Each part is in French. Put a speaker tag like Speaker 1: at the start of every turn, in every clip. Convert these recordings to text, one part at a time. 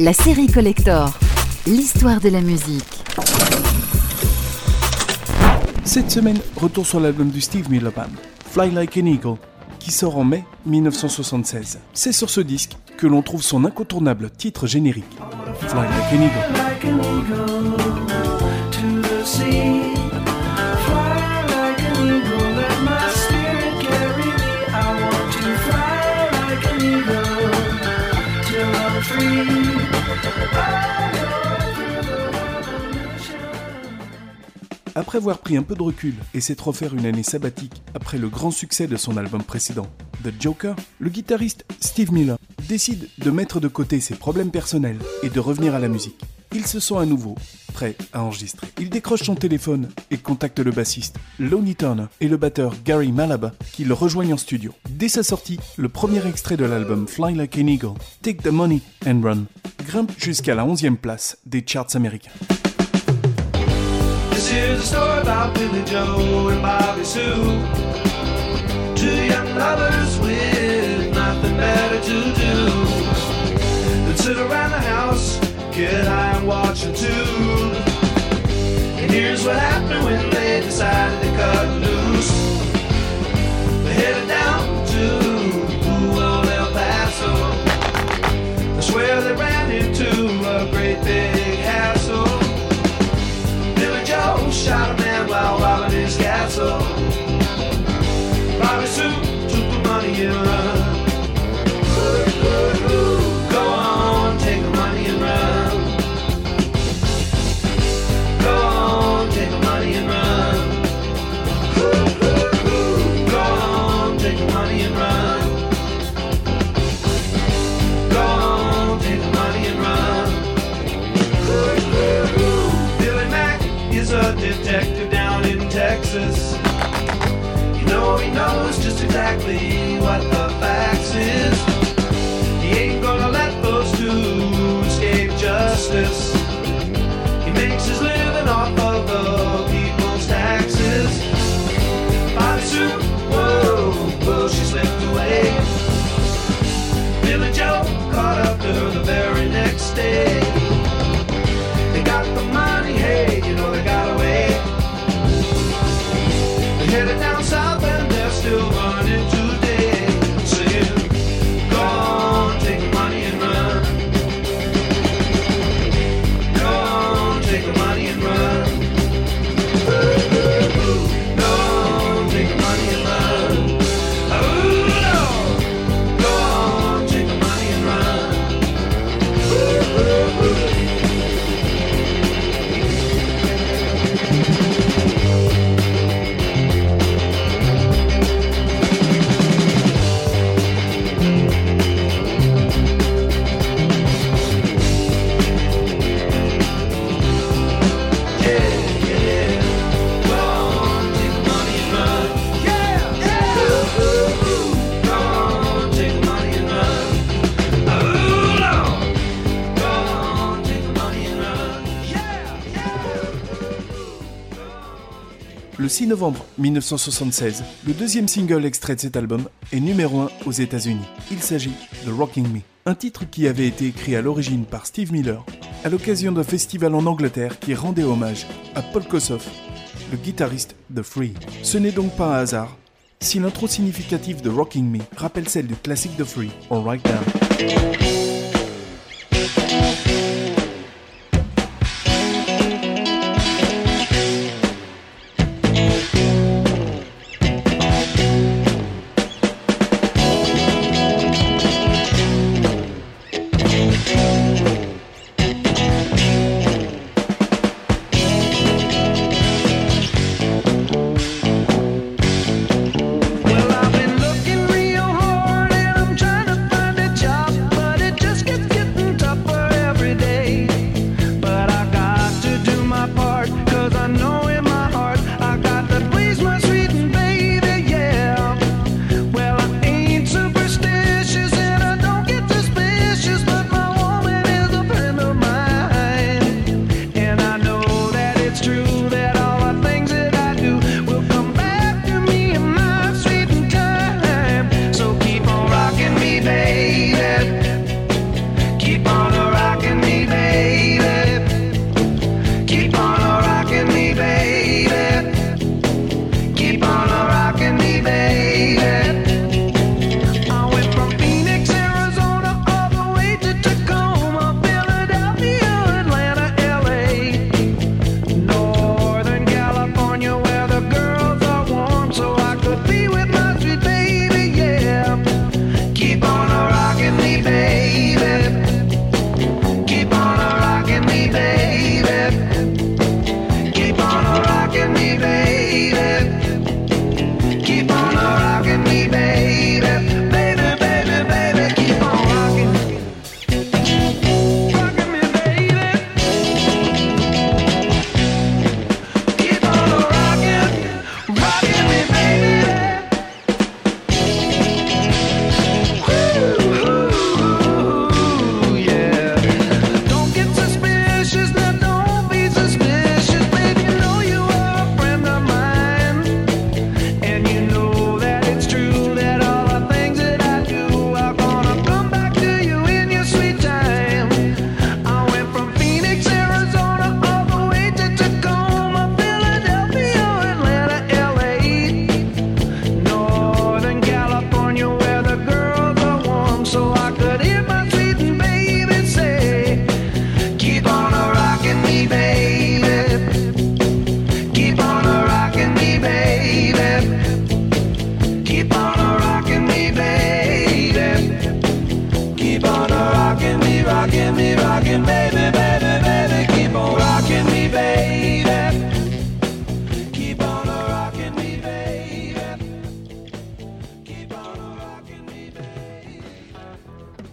Speaker 1: La série Collector, l'histoire de la musique.
Speaker 2: Cette semaine, retour sur l'album du Steve Miller Fly Like an Eagle, qui sort en mai 1976. C'est sur ce disque que l'on trouve son incontournable titre générique, Fly Like an Eagle. Après avoir pris un peu de recul et s'être offert une année sabbatique après le grand succès de son album précédent, The Joker, le guitariste Steve Miller décide de mettre de côté ses problèmes personnels et de revenir à la musique. Il se sent à nouveau prêt à enregistrer. Il décroche son téléphone et contacte le bassiste Lonnie Turner et le batteur Gary Malaba qui le rejoignent en studio. Dès sa sortie, le premier extrait de l'album Fly Like an Eagle, Take the Money and Run, grimpe jusqu'à la 11e place des charts américains. Here's a story about Billy Joe and Bobby Sue. Two young lovers with nothing better to do than sit around the house, get high and watch a tune. And here's what happened when they decided to cut loose. They headed down to old El Paso. I swear they ran into a great big hassle castle. Bobby Sue took the money and run. Exactly Le 6 novembre 1976, le deuxième single extrait de cet album est numéro 1 aux États-Unis. Il s'agit de Rocking Me, un titre qui avait été écrit à l'origine par Steve Miller à l'occasion d'un festival en Angleterre qui rendait hommage à Paul Kossoff, le guitariste de Free. Ce n'est donc pas un hasard si l'intro significative de Rocking Me rappelle celle du classique de Free, On Right Down.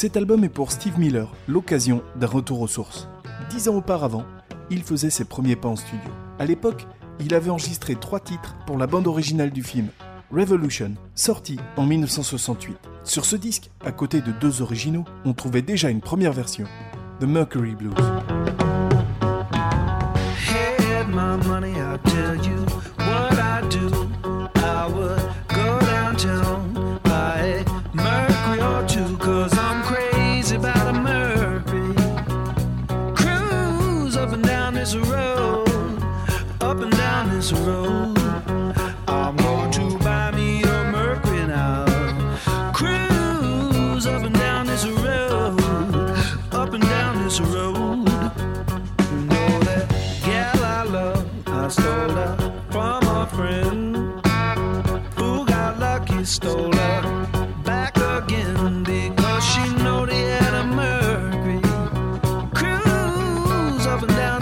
Speaker 3: Cet album est pour Steve Miller l'occasion d'un retour aux sources. Dix ans auparavant, il faisait ses premiers pas en studio. À l'époque, il avait enregistré trois titres pour la bande originale du film, Revolution, sorti en 1968. Sur ce disque, à côté de deux originaux, on trouvait déjà une première version, The Mercury Blues.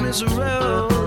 Speaker 2: Is a road.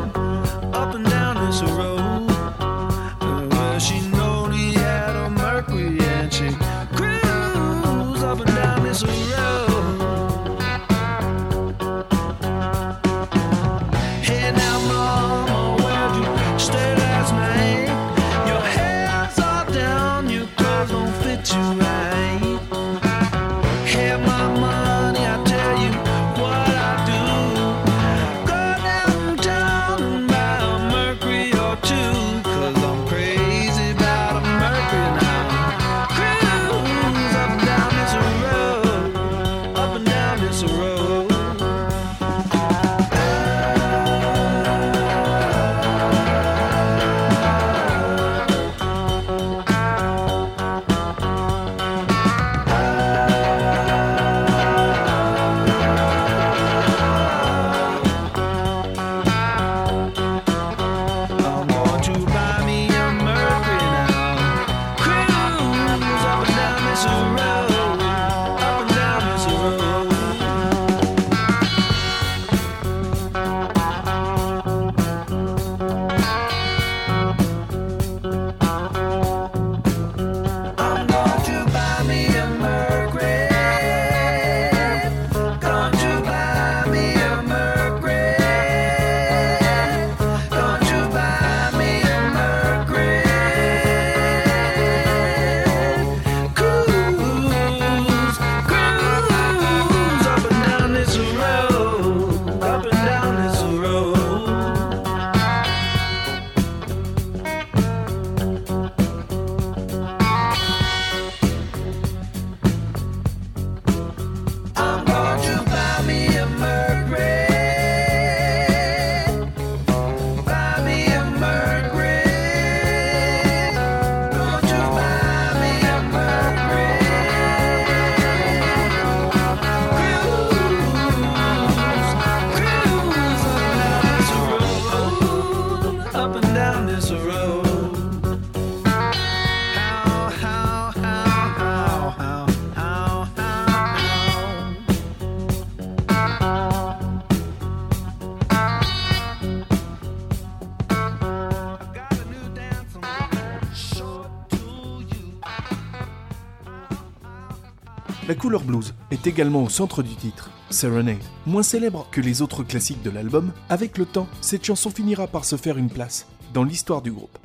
Speaker 3: La couleur blues est également au centre du titre. Serenade, moins célèbre que les autres classiques de l'album, avec le temps, cette chanson finira par se faire une place dans l'histoire du groupe.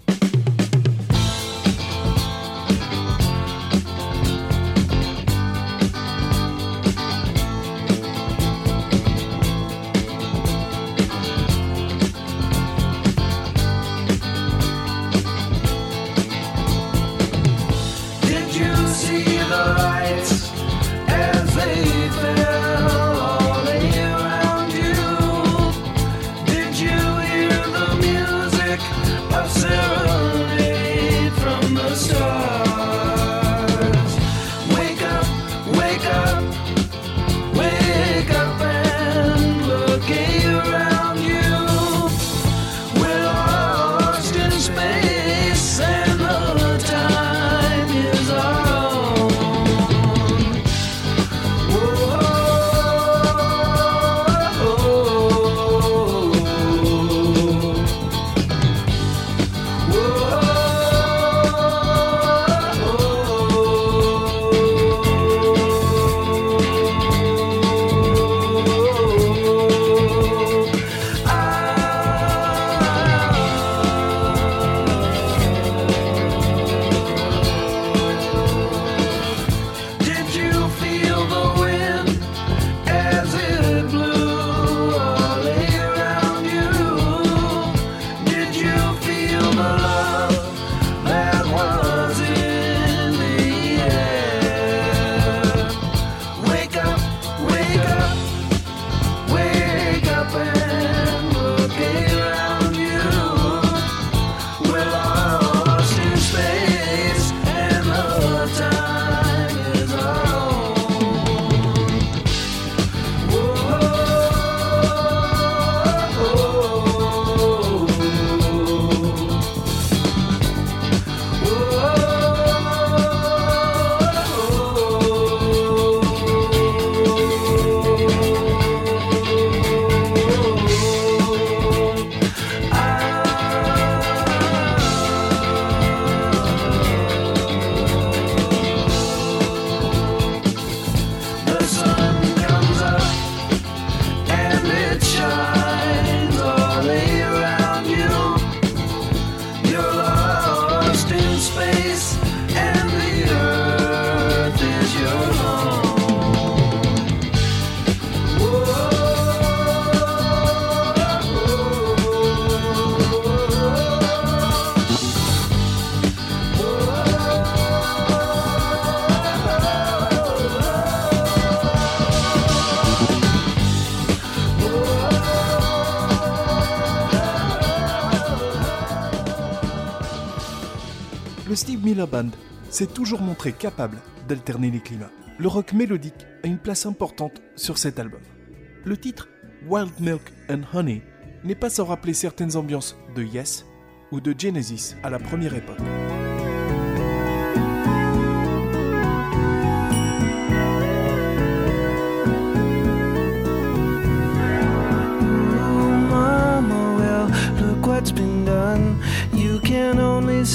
Speaker 3: Miller Band s'est toujours montré capable d'alterner les climats. Le rock mélodique a une place importante sur cet album. Le titre Wild Milk and Honey n'est pas sans rappeler certaines ambiances de Yes ou de Genesis à la première époque.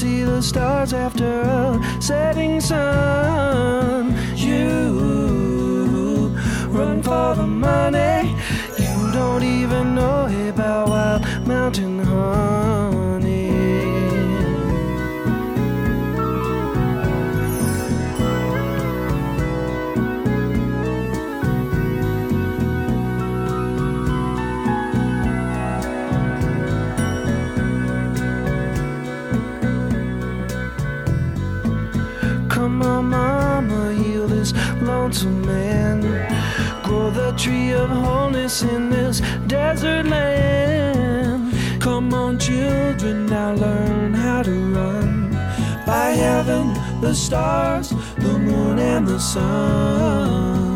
Speaker 2: See the stars after a setting sun. Tree of wholeness in this desert land. Come on, children, now learn how to run. By heaven, the stars, the moon, and the sun.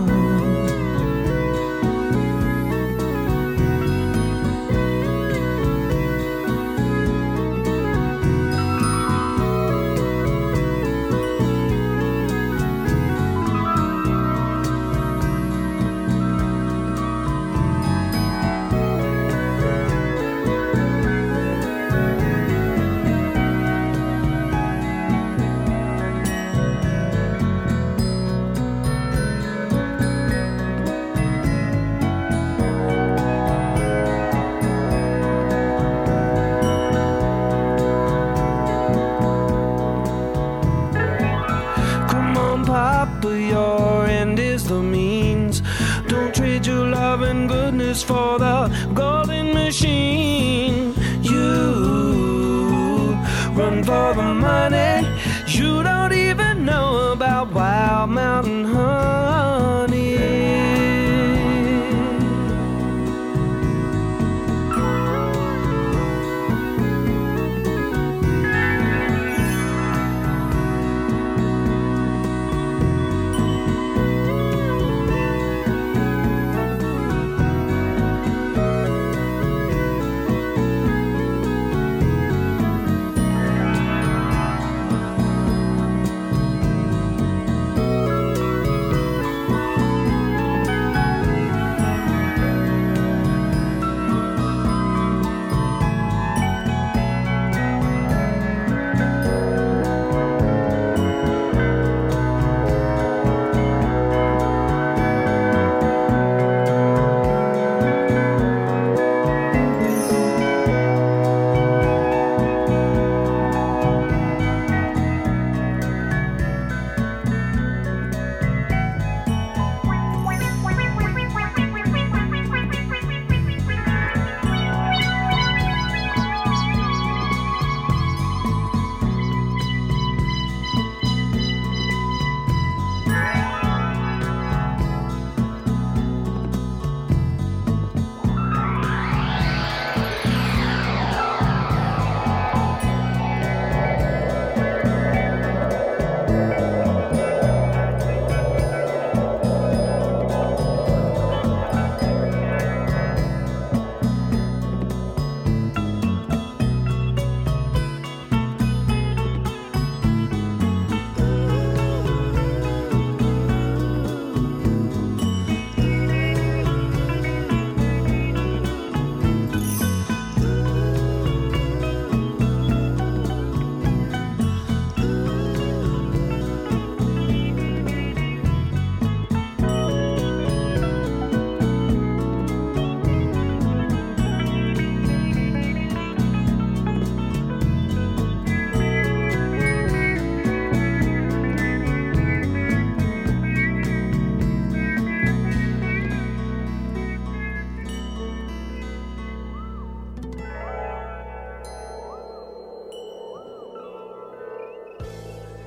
Speaker 2: Machine.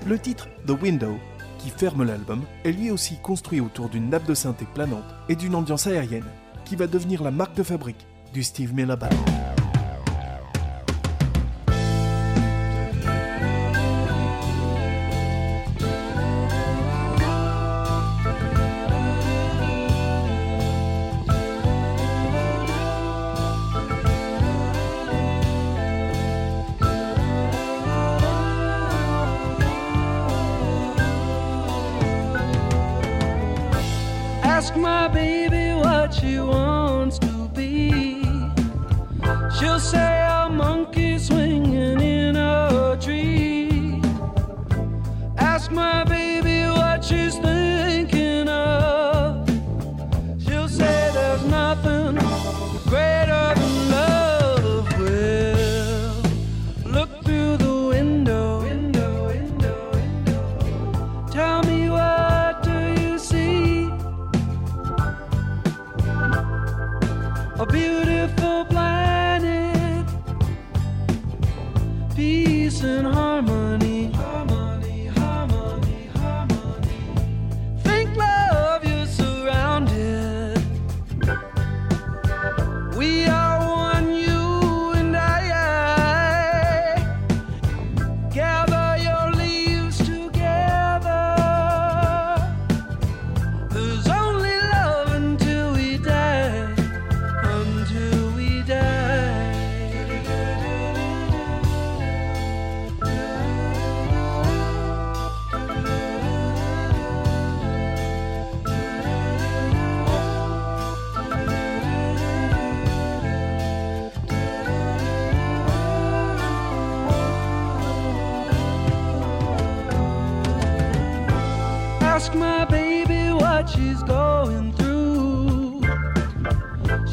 Speaker 3: Le titre The Window, qui ferme l'album, est lui aussi construit autour d'une nappe de synthé planante et d'une ambiance aérienne, qui va devenir la marque de fabrique du Steve Miller Band.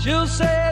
Speaker 2: She'll say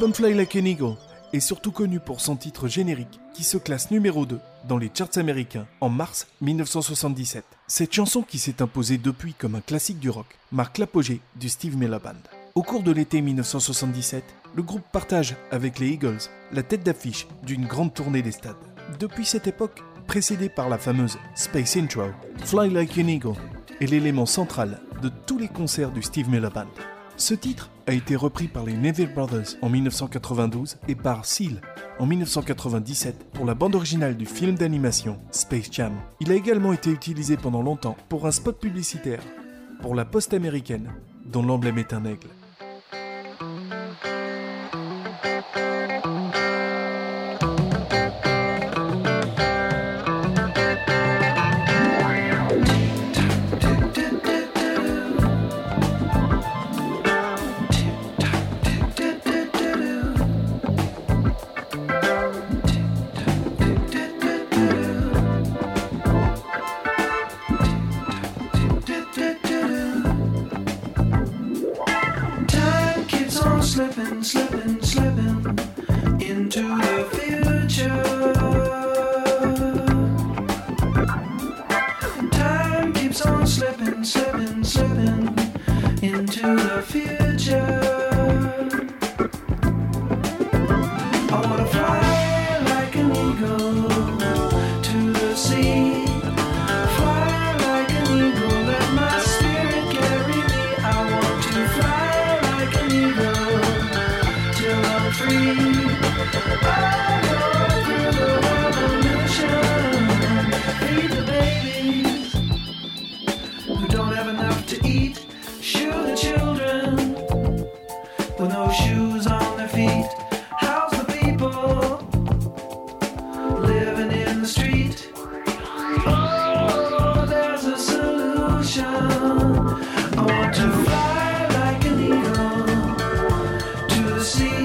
Speaker 3: L'album Fly Like an Eagle est surtout connu pour son titre générique qui se classe numéro 2 dans les charts américains en mars 1977. Cette chanson qui s'est imposée depuis comme un classique du rock marque l'apogée du Steve Miller Band. Au cours de l'été 1977, le groupe partage avec les Eagles la tête d'affiche d'une grande tournée des stades. Depuis cette époque, précédée par la fameuse Space Intro, Fly Like an Eagle est l'élément central de tous les concerts du Steve Miller Band. Ce titre a été repris par les Neville Brothers en 1992 et par Seal en 1997 pour la bande originale du film d'animation Space Jam. Il a également été utilisé pendant longtemps pour un spot publicitaire pour la poste américaine dont l'emblème est un aigle.
Speaker 2: slipping into the field.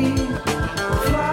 Speaker 2: Fly.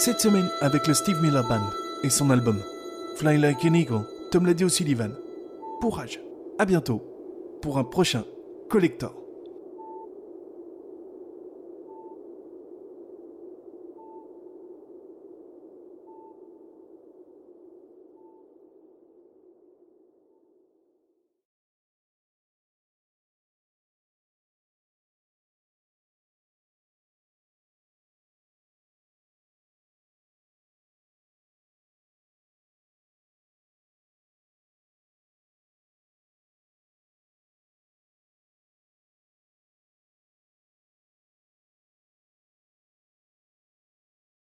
Speaker 3: Cette semaine, avec le Steve Miller Band et son album Fly Like an Eagle, Tom l'a dit aussi à bientôt pour un prochain Collector.